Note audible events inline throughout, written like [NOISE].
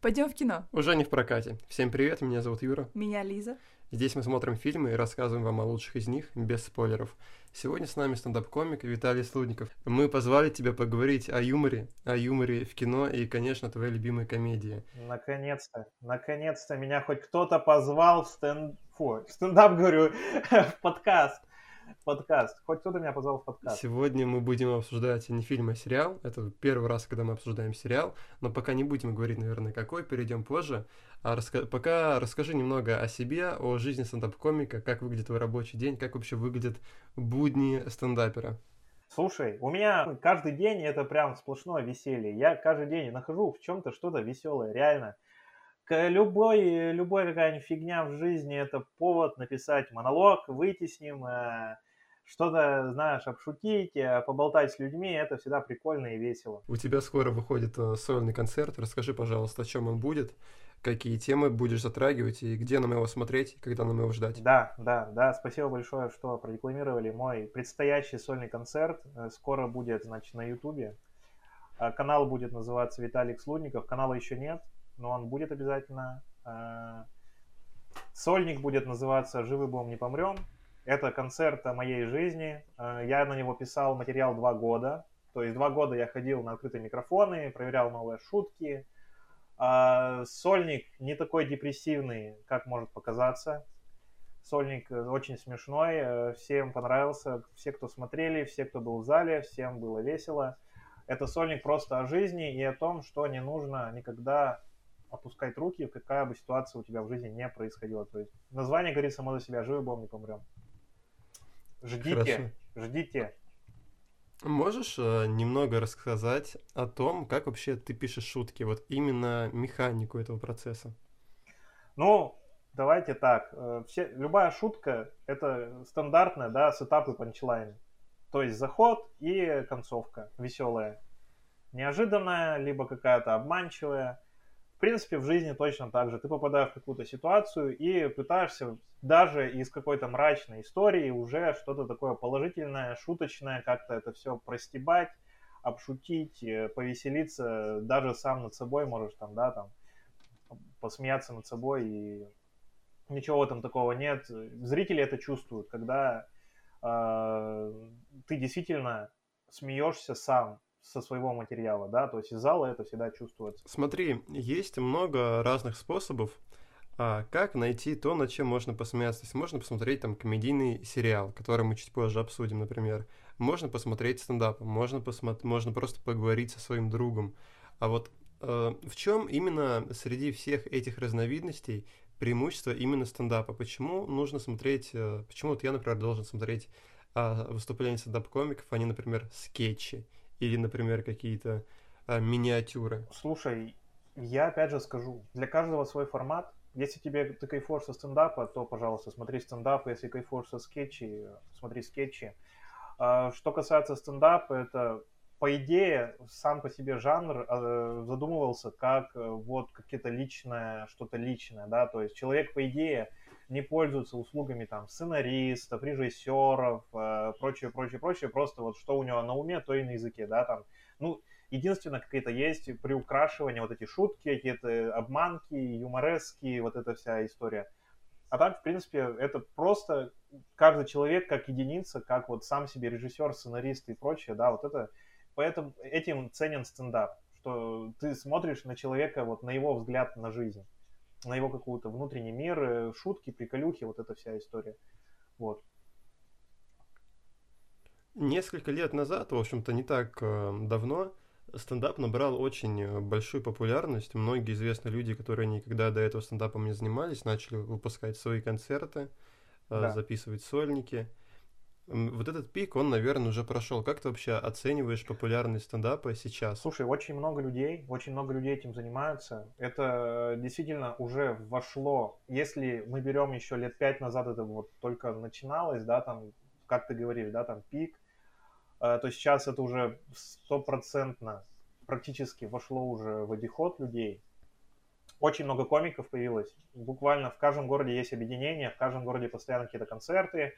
Пойдем в кино. Уже не в прокате. Всем привет, меня зовут Юра. Меня Лиза. Здесь мы смотрим фильмы и рассказываем вам о лучших из них, без спойлеров. Сегодня с нами стендап-комик Виталий Слудников. Мы позвали тебя поговорить о юморе, о юморе в кино и, конечно, твоей любимой комедии. Наконец-то, наконец-то меня хоть кто-то позвал в стенд... Фу, в стендап, говорю, [LAUGHS] в подкаст подкаст. Хоть кто-то меня позвал в подкаст. Сегодня мы будем обсуждать не фильм, а сериал. Это первый раз, когда мы обсуждаем сериал. Но пока не будем говорить, наверное, какой, перейдем позже. А раска... пока расскажи немного о себе, о жизни стендап-комика, как выглядит твой рабочий день, как вообще выглядят будни стендапера. Слушай, у меня каждый день это прям сплошное веселье. Я каждый день нахожу в чем-то что-то веселое, реально. Любой, любой какая-нибудь фигня в жизни это повод написать монолог, выйти с ним, э, что-то, знаешь, обшутить, э, поболтать с людьми, это всегда прикольно и весело. У тебя скоро выходит э, сольный концерт. Расскажи, пожалуйста, о чем он будет, какие темы будешь затрагивать и где нам его смотреть, когда нам его ждать. Да, да, да, спасибо большое, что продекламировали мой предстоящий сольный концерт. Скоро будет, значит, на Ютубе. Канал будет называться Виталик Слудников. Канала еще нет, но он будет обязательно. Сольник будет называться «Живы будем, не помрем». Это концерт о моей жизни. Э, я на него писал материал два года. То есть два года я ходил на открытые микрофоны, проверял новые шутки. А сольник не такой депрессивный, как может показаться. Сольник э, очень смешной, э, всем понравился, все, кто смотрели, все, кто был в зале, всем было весело. Это сольник просто о жизни и о том, что не нужно никогда опускать руки, какая бы ситуация у тебя в жизни не происходила. То есть название говорит само за себя, живы будем, не помрем. Ждите, Хорошо. ждите. Можешь э, немного рассказать о том, как вообще ты пишешь шутки, вот именно механику этого процесса? Ну, давайте так. Э, все, любая шутка — это стандартная, да, setup и punchline. То есть заход и концовка веселая. Неожиданная, либо какая-то обманчивая в принципе, в жизни точно так же. Ты попадаешь в какую-то ситуацию и пытаешься даже из какой-то мрачной истории уже что-то такое положительное, шуточное, как-то это все простебать, обшутить, э, повеселиться, даже сам над собой можешь там, да, там, посмеяться над собой и ничего этом такого нет. Зрители это чувствуют, когда э, ты действительно смеешься сам, со своего материала, да, то есть из зала это всегда чувствуется. Смотри, есть много разных способов, а, как найти то, над чем можно посмеяться. То есть можно посмотреть там комедийный сериал, который мы чуть позже обсудим, например. Можно посмотреть стендап, можно, посмотри, можно просто поговорить со своим другом. А вот э, в чем именно среди всех этих разновидностей преимущество именно стендапа? Почему нужно смотреть, э, почему вот я, например, должен смотреть э, выступления стендап-комиков, а не, например, скетчи? Или, например, какие-то а, миниатюры? Слушай, я опять же скажу, для каждого свой формат. Если тебе ты кайфуешь со стендапа, то, пожалуйста, смотри стендап. Если кайфуешь со скетчи, смотри скетчи. А, что касается стендапа, это по идее, сам по себе жанр э, задумывался как э, вот какие-то личное, что-то личное, да, то есть человек, по идее, не пользуется услугами там сценаристов, режиссеров, э, прочее, прочее, прочее, просто вот что у него на уме, то и на языке, да, там, ну, единственное, какие-то есть приукрашивания, вот эти шутки, какие-то обманки, юморески, вот эта вся история. А так, в принципе, это просто каждый человек как единица, как вот сам себе режиссер, сценарист и прочее, да, вот это, поэтому этим ценен стендап, что ты смотришь на человека, вот на его взгляд на жизнь на его какую-то внутренний мир, э, шутки, приколюхи, вот эта вся история. Вот. Несколько лет назад, в общем-то, не так э, давно, стендап набрал очень э, большую популярность. Многие известные люди, которые никогда до этого стендапом не занимались, начали выпускать свои концерты, да. записывать сольники вот этот пик, он, наверное, уже прошел. Как ты вообще оцениваешь популярность стендапа сейчас? Слушай, очень много людей, очень много людей этим занимаются. Это действительно уже вошло. Если мы берем еще лет пять назад, это вот только начиналось, да, там, как ты говоришь, да, там пик, э, то сейчас это уже стопроцентно практически вошло уже в обиход людей. Очень много комиков появилось. Буквально в каждом городе есть объединение, в каждом городе постоянно какие-то концерты,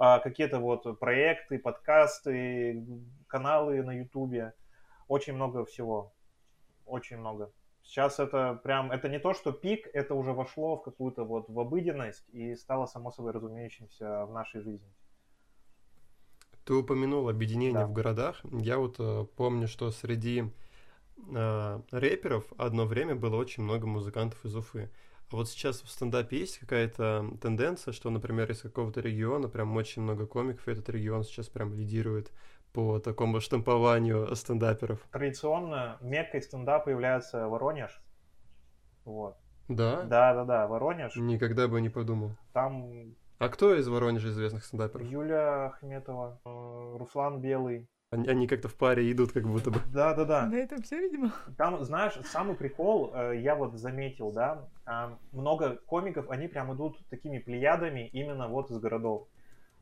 какие-то вот проекты, подкасты, каналы на Ютубе. Очень много всего. Очень много. Сейчас это прям, это не то, что пик, это уже вошло в какую-то вот в обыденность и стало само собой разумеющимся в нашей жизни. Ты упомянул объединение да. в городах. Я вот э, помню, что среди э, рэперов одно время было очень много музыкантов из Уфы. Вот сейчас в стендапе есть какая-то тенденция, что, например, из какого-то региона прям очень много комиков, и этот регион сейчас прям лидирует по такому штампованию стендаперов? Традиционно меккой стендапа является Воронеж. Вот. Да? Да, да, да, Воронеж. Никогда бы не подумал. Там а кто из Воронежа известных стендаперов? Юля Ахметова, э, Руслан Белый. Они, они как-то в паре идут, как будто бы. Да, да, да. На этом все, видимо. Там, знаешь, самый прикол, э, я вот заметил, да, а, много комиков, они прям идут такими плеядами именно вот из городов.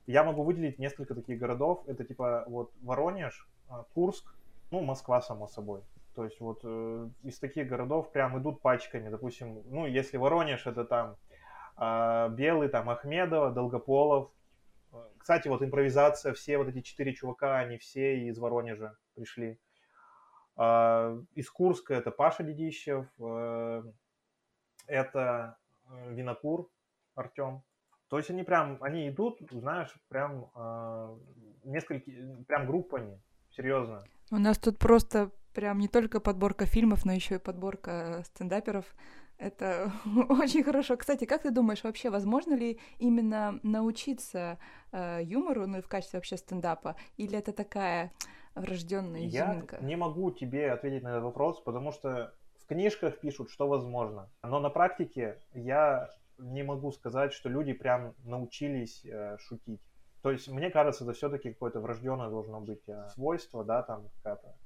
Я могу выделить несколько таких городов. Это типа вот Воронеж, э, Курск, ну, Москва, само собой. То есть вот из таких городов прям идут пачками. Допустим, ну, если Воронеж, это там а, Белый, там, Ахмедова, Долгополов. Кстати, вот импровизация, все вот эти четыре чувака, они все из Воронежа пришли. А, из Курска это Паша Дедищев, э, это э, Винокур Артем. То есть они прям, они идут, знаешь, прям э, несколько, прям группами, серьезно. У нас тут просто прям не только подборка фильмов, но еще и подборка стендаперов. Это [LAUGHS] очень хорошо. Кстати, как ты думаешь, вообще возможно ли именно научиться э, юмору, ну и в качестве вообще стендапа, или это такая врожденная изюминка? Я не могу тебе ответить на этот вопрос, потому что в книжках пишут, что возможно, но на практике я не могу сказать, что люди прям научились э, шутить. То есть мне кажется, это все-таки какое-то врожденное должно быть э, свойство, да, там какая-то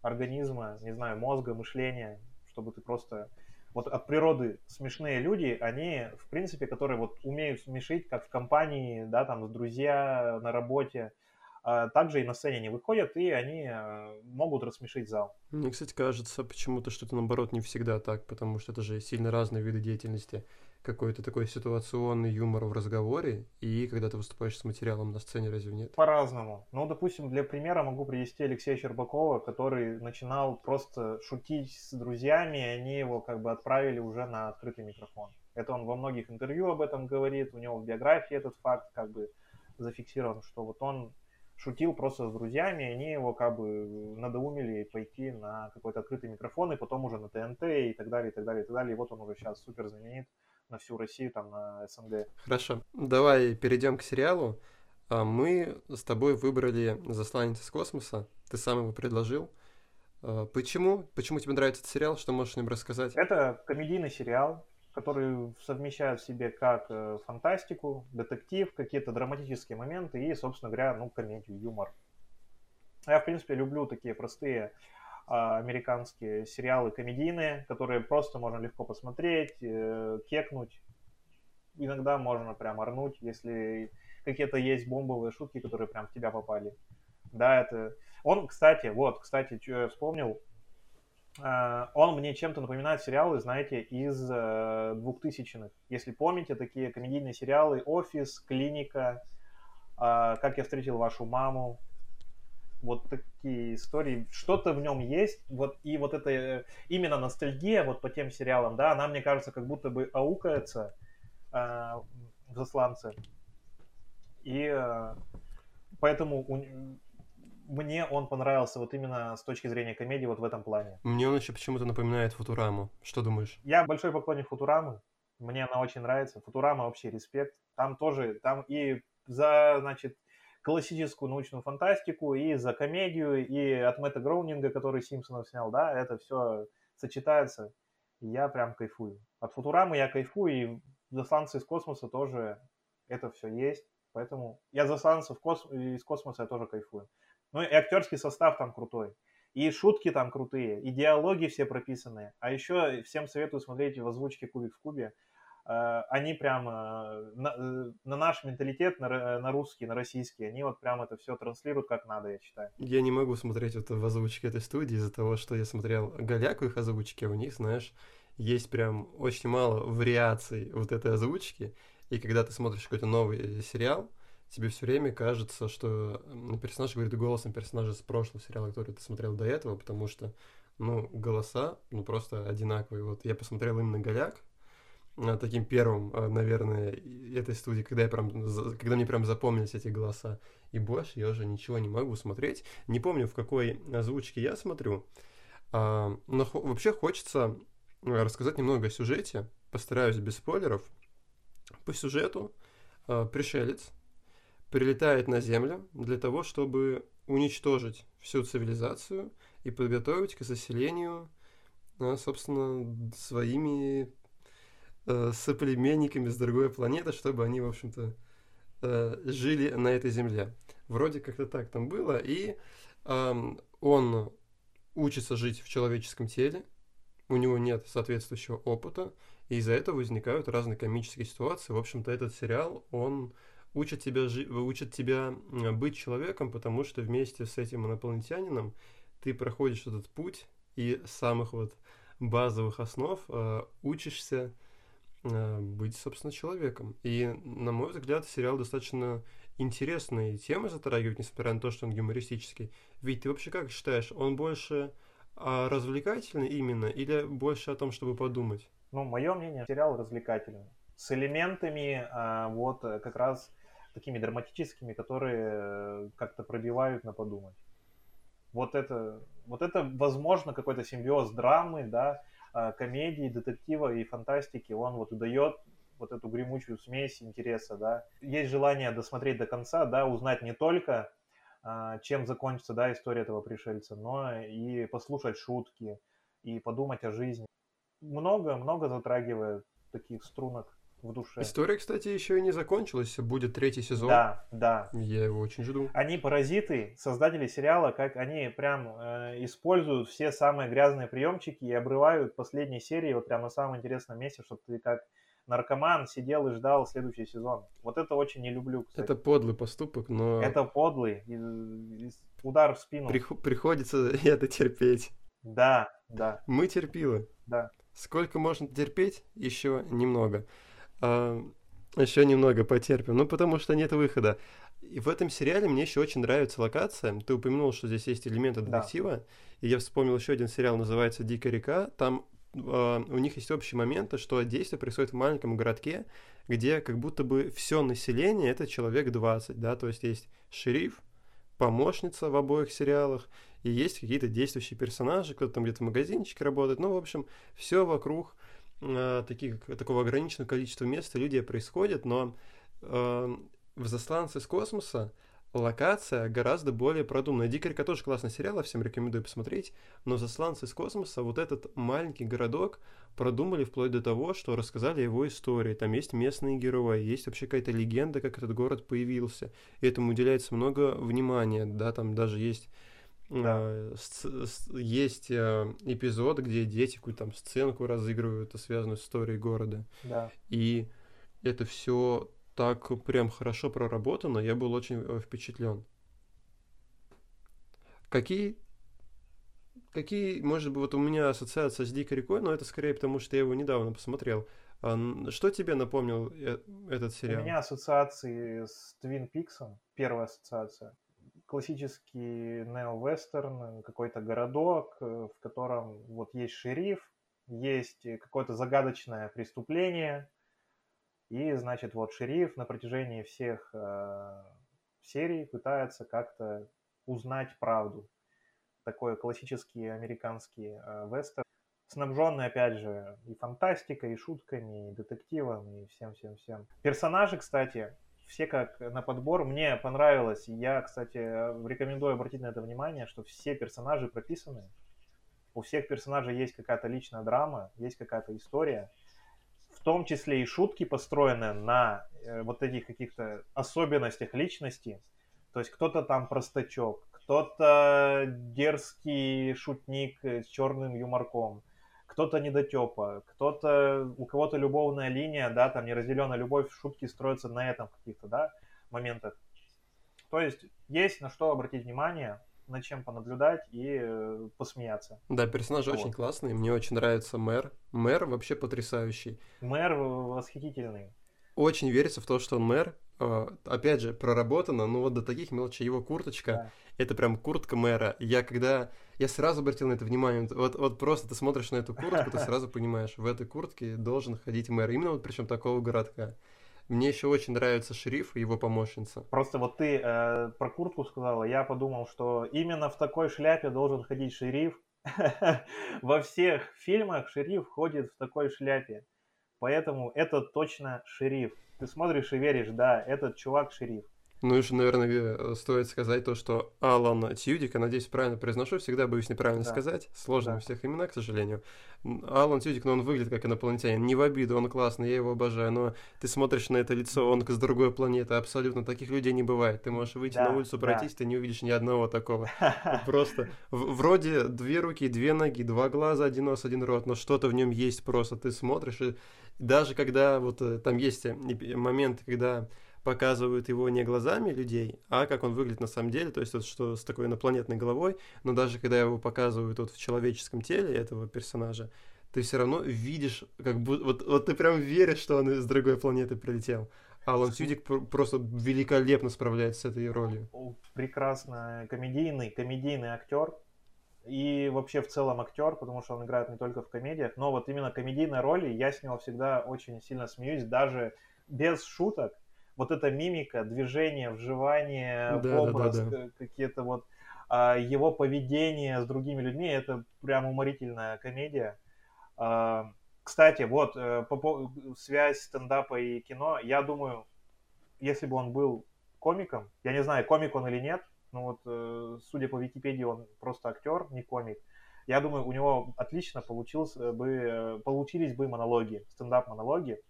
организма, не знаю, мозга, мышления, чтобы ты просто вот от природы смешные люди, они, в принципе, которые вот умеют смешить, как в компании, да, там, с друзья, на работе, а также и на сцене не выходят, и они э, могут рассмешить зал. Мне, кстати, кажется почему-то, что это, наоборот, не всегда так, потому что это же сильно разные виды деятельности какой-то такой ситуационный юмор в разговоре и когда ты выступаешь с материалом на сцене, разве нет? По-разному. Ну, допустим, для примера могу привести Алексея Щербакова, который начинал просто шутить с друзьями, и они его как бы отправили уже на открытый микрофон. Это он во многих интервью об этом говорит, у него в биографии этот факт как бы зафиксирован, что вот он шутил просто с друзьями, и они его как бы надоумили пойти на какой-то открытый микрофон, и потом уже на ТНТ и так далее, и так далее, и так далее. И вот он уже сейчас супер знаменит на всю Россию, там, на СНГ. Хорошо. Давай перейдем к сериалу. А, мы с тобой выбрали «Засланец из космоса». Ты сам его предложил. А, почему? Почему тебе нравится этот сериал? Что можешь о нем рассказать? Это комедийный сериал, который совмещает в себе как э, фантастику, детектив, какие-то драматические моменты и, собственно говоря, ну, комедию, юмор. Я, в принципе, люблю такие простые американские сериалы комедийные, которые просто можно легко посмотреть, э, кекнуть. Иногда можно прям орнуть, если какие-то есть бомбовые шутки, которые прям в тебя попали. Да, это... Он, кстати, вот, кстати, что я вспомнил, Uh, он мне чем-то напоминает сериалы, знаете, из uh, двухтысячных. Если помните, такие комедийные сериалы «Офис», «Клиника», «Как я встретил вашу маму», вот такие истории, что-то в нем есть, вот и вот это э, именно ностальгия вот по тем сериалам, да, она, мне кажется, как будто бы аукается э, в «Засланце», и э, поэтому у, мне он понравился вот именно с точки зрения комедии вот в этом плане. Мне он еще почему-то напоминает Футураму. Что думаешь? Я большой поклонник Футурамы. Мне она очень нравится. Футурама вообще респект. Там тоже, там и за, значит, классическую научную фантастику, и за комедию, и от Мэтта Гроунинга, который Симпсонов снял, да, это все сочетается, я прям кайфую. От Футурамы я кайфую, и засланцы из космоса тоже это все есть, поэтому я засланцев кос... из космоса я тоже кайфую. Ну и актерский состав там крутой. И шутки там крутые, и диалоги все прописанные. А еще всем советую смотреть в озвучке «Кубик в кубе». Э, они прям э, на, э, на наш менталитет, на, на русский, на российский, они вот прям это все транслируют как надо, я считаю. Я не могу смотреть это в озвучке этой студии из-за того, что я смотрел Голяку их озвучки, а у них, знаешь, есть прям очень мало вариаций вот этой озвучки, и когда ты смотришь какой-то новый сериал, тебе все время кажется, что персонаж говорит голосом персонажа с прошлого сериала, который ты смотрел до этого, потому что ну, голоса, ну, просто одинаковые. Вот я посмотрел именно «Голяк», таким первым, а, наверное, этой студии, когда я прям, когда мне прям запомнились эти голоса. И больше я уже ничего не могу смотреть. Не помню, в какой озвучке я смотрю. А, но вообще хочется рассказать немного о сюжете. Постараюсь без спойлеров. По сюжету пришелец прилетает на Землю для того, чтобы уничтожить всю цивилизацию и подготовить к заселению, собственно, своими э, соплеменниками с другой планеты, чтобы они, в общем-то, э, жили на этой земле. Вроде как-то так там было. И э, он учится жить в человеческом теле, у него нет соответствующего опыта, и из-за этого возникают разные комические ситуации. В общем-то, этот сериал, он учит тебя, жи- учит тебя быть человеком, потому что вместе с этим инопланетянином ты проходишь этот путь и самых вот базовых основ э, учишься Э, быть, собственно, человеком. И, на мой взгляд, сериал достаточно интересные темы затрагивает, несмотря на то, что он юмористический. Ведь ты вообще как считаешь, он больше а, развлекательный именно или больше о том, чтобы подумать? Ну, мое мнение, сериал развлекательный. С элементами а, вот э, как раз такими драматическими, которые э, как-то пробивают на подумать. Вот это, вот это, возможно, какой-то симбиоз драмы, да, комедии, детектива и фантастики, он вот и дает вот эту гремучую смесь интереса, да. Есть желание досмотреть до конца, да, узнать не только, а, чем закончится, да, история этого пришельца, но и послушать шутки, и подумать о жизни. Много-много затрагивает таких струнок в душе. История, кстати, еще и не закончилась. Будет третий сезон. Да, да. Я его очень жду. Они паразиты, создатели сериала, как они прям э, используют все самые грязные приемчики и обрывают последние серии вот прям на самом интересном месте, чтобы ты как наркоман сидел и ждал следующий сезон. Вот это очень не люблю. Кстати. Это подлый поступок, но... Это подлый. Удар в спину. Прих... Приходится [LAUGHS] это терпеть. Да, да. Мы терпилы. Да. Сколько можно терпеть? Еще немного еще немного потерпим. Ну, потому что нет выхода. И в этом сериале мне еще очень нравится локация. Ты упомянул, что здесь есть элементы детектива. Да. И я вспомнил еще один сериал, называется «Дикая река». Там э, у них есть общий момент, что действие происходит в маленьком городке, где как будто бы все население это человек 20, да, то есть есть шериф, помощница в обоих сериалах, и есть какие-то действующие персонажи, кто-то там где-то в магазинчике работает, ну, в общем, все вокруг таких, такого ограниченного количества мест люди происходят, но э, в «Засланце из космоса» локация гораздо более продуманная. «Дикая река» тоже классный сериал, всем рекомендую посмотреть, но «Засланцы из космоса» вот этот маленький городок продумали вплоть до того, что рассказали его истории. Там есть местные герои, есть вообще какая-то легенда, как этот город появился. И этому уделяется много внимания, да, там даже есть да. А, есть а, эпизод, где дети какую-то там сценку разыгрывают, связанную с историей города. Да. И это все так прям хорошо проработано, я был очень э, впечатлен. Какие Какие, может быть, вот у меня ассоциация с Дикой рекой, но это скорее потому, что я его недавно посмотрел. А что тебе напомнил э, этот сериал? У меня ассоциации с Твин Пиксом, первая ассоциация классический нео-вестерн, какой-то городок, э, в котором вот есть шериф, есть какое-то загадочное преступление, и, значит, вот шериф на протяжении всех э, серий пытается как-то узнать правду. Такой классический американский э, вестерн, снабженный, опять же, и фантастикой, и шутками, и детективом, и всем-всем-всем. Персонажи, кстати, все как на подбор. Мне понравилось. Я, кстати, рекомендую обратить на это внимание, что все персонажи прописаны. У всех персонажей есть какая-то личная драма, есть какая-то история. В том числе и шутки построены на э, вот этих каких-то особенностях личности. То есть кто-то там простачок, кто-то дерзкий шутник с черным юморком, кто-то недотепа, кто-то, у кого-то любовная линия, да, там неразделенная любовь, шутки строятся на этом каких-то, да, моментах. То есть есть на что обратить внимание, над чем понаблюдать и э, посмеяться. Да, персонажи вот. очень классные, мне очень нравится мэр. Мэр вообще потрясающий. Мэр восхитительный. Очень верится в то, что он мэр, опять же, проработано, ну вот до таких мелочей. Его курточка, Да. это прям куртка мэра. Я когда... Я сразу обратил на это внимание. Вот, вот просто ты смотришь на эту куртку, ты сразу понимаешь, в этой куртке должен ходить мэр. Именно вот причем такого городка. Мне еще очень нравится шериф и его помощница. Просто вот ты э, про куртку сказала, я подумал, что именно в такой шляпе должен ходить шериф. [LAUGHS] Во всех фильмах шериф ходит в такой шляпе. Поэтому это точно шериф. Ты смотришь и веришь, да, этот чувак шериф. Ну, еще, наверное, э, стоит сказать то, что Алан Тьюдик, я надеюсь, правильно произношу, всегда боюсь неправильно Да. сказать. Сложно Да. у всех имена, к сожалению. Алан Тьюдик, но он выглядит как инопланетянин. Не в обиду, он классный, я его обожаю, но ты смотришь на это лицо, он с другой планеты, абсолютно таких людей не бывает. Ты можешь выйти Да, на улицу, да. пройтись, ты не увидишь ни одного такого. [LAUGHS] Просто вроде две руки, две ноги, два глаза, один нос, один рот, но что-то в нем есть просто. Ты смотришь, и даже когда вот э, там есть э, моменты, когда показывают его не глазами людей, а как он выглядит на самом деле, то есть вот что с такой инопланетной головой, но даже когда его показывают вот в человеческом теле этого персонажа, ты все равно видишь, как будто, вот, вот ты прям веришь, что он из другой планеты прилетел. Алан Тюдик пр- просто великолепно справляется с этой ролью. Прекрасно комедийный, комедийный актер. И вообще в целом актер, потому что он играет не только в комедиях, но вот именно комедийной роли я с него всегда очень сильно смеюсь, даже без шуток. Вот эта мимика, движение, вживание Да, да, образ, да, да. к- какие-то вот а, его поведение с другими людьми, это прям уморительная комедия. А, Кстати, вот э, по связь стендапа и кино, я думаю, если бы он был комиком, я не знаю, комик он или нет, но вот э, судя по Википедии, он просто актер, не комик. Я думаю, у него отлично получился бы, э, получились бы монологи, стендап-монологи.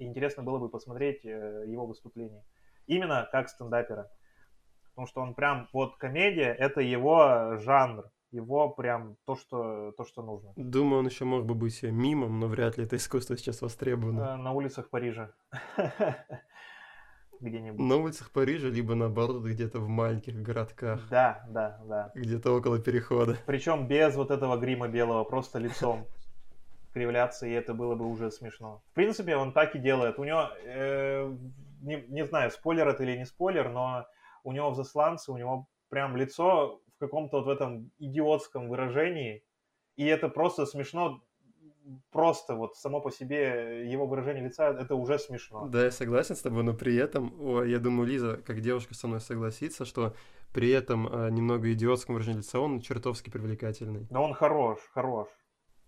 И интересно было бы посмотреть э, его выступление. Именно как стендапера. Потому что он прям, вот комедия, это его жанр. Его прям то, что, то, что нужно. Думаю, он еще мог бы быть мимом, но вряд ли это искусство сейчас востребовано. Э, На улицах Парижа. [LAUGHS] Где-нибудь. На улицах Парижа, либо наоборот, где-то в маленьких городках, Да, да, да. где-то около перехода. Причем без вот этого грима белого, просто лицом кривляться, и это было бы уже смешно. В принципе, он так и делает. У него, э, не, не знаю, спойлер это или не спойлер, но у него в засланце, у него прям лицо в каком-то вот в этом идиотском выражении, и это просто смешно, просто вот само по себе его выражение лица, это уже смешно. Да, я согласен с тобой, но при этом, я думаю, Лиза, как девушка со мной согласится, что при этом э, немного идиотском выражении лица он чертовски привлекательный. Но он хорош, хорош.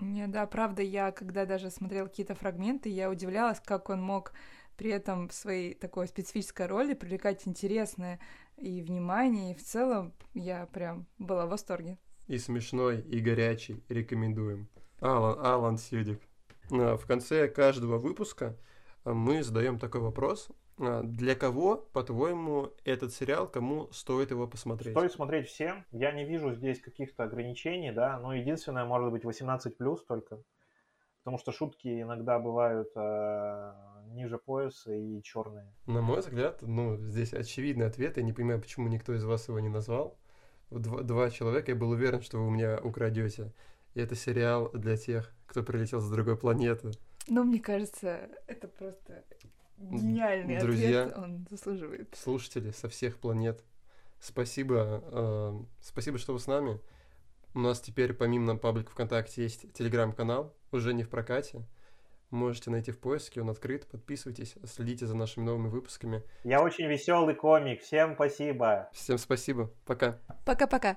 Не, да, правда, я когда даже смотрел какие-то фрагменты, я удивлялась, как он мог при этом в своей такой специфической роли привлекать интересное и внимание, и в целом я прям была в восторге. И смешной, и горячий. Рекомендуем. Алан, Алан Сьюдик. А, В конце каждого выпуска а, мы задаем такой вопрос. А, Для кого, по-твоему, этот сериал, кому стоит его посмотреть? Стоит смотреть всем. Я не вижу здесь каких-то ограничений, да, но единственное, может быть, 18 плюс только. Потому что шутки иногда бывают э, ниже пояса и черные. На мой взгляд, ну, здесь очевидный ответ. Я не понимаю, почему никто из вас его не назвал. Два, два человека, я был уверен, что вы у меня украдете. И это сериал для тех, кто прилетел с другой планеты. Но мне кажется, это просто гениальный Друзья. ответ, он заслуживает. слушатели со всех планет. Спасибо, э, спасибо, что вы с нами. У нас теперь помимо паблика ВКонтакте есть телеграм-канал, уже не в прокате. Можете найти в поиске, он открыт. Подписывайтесь, следите за нашими новыми выпусками. Я очень веселый комик. Всем спасибо. Всем спасибо, пока. Пока-пока.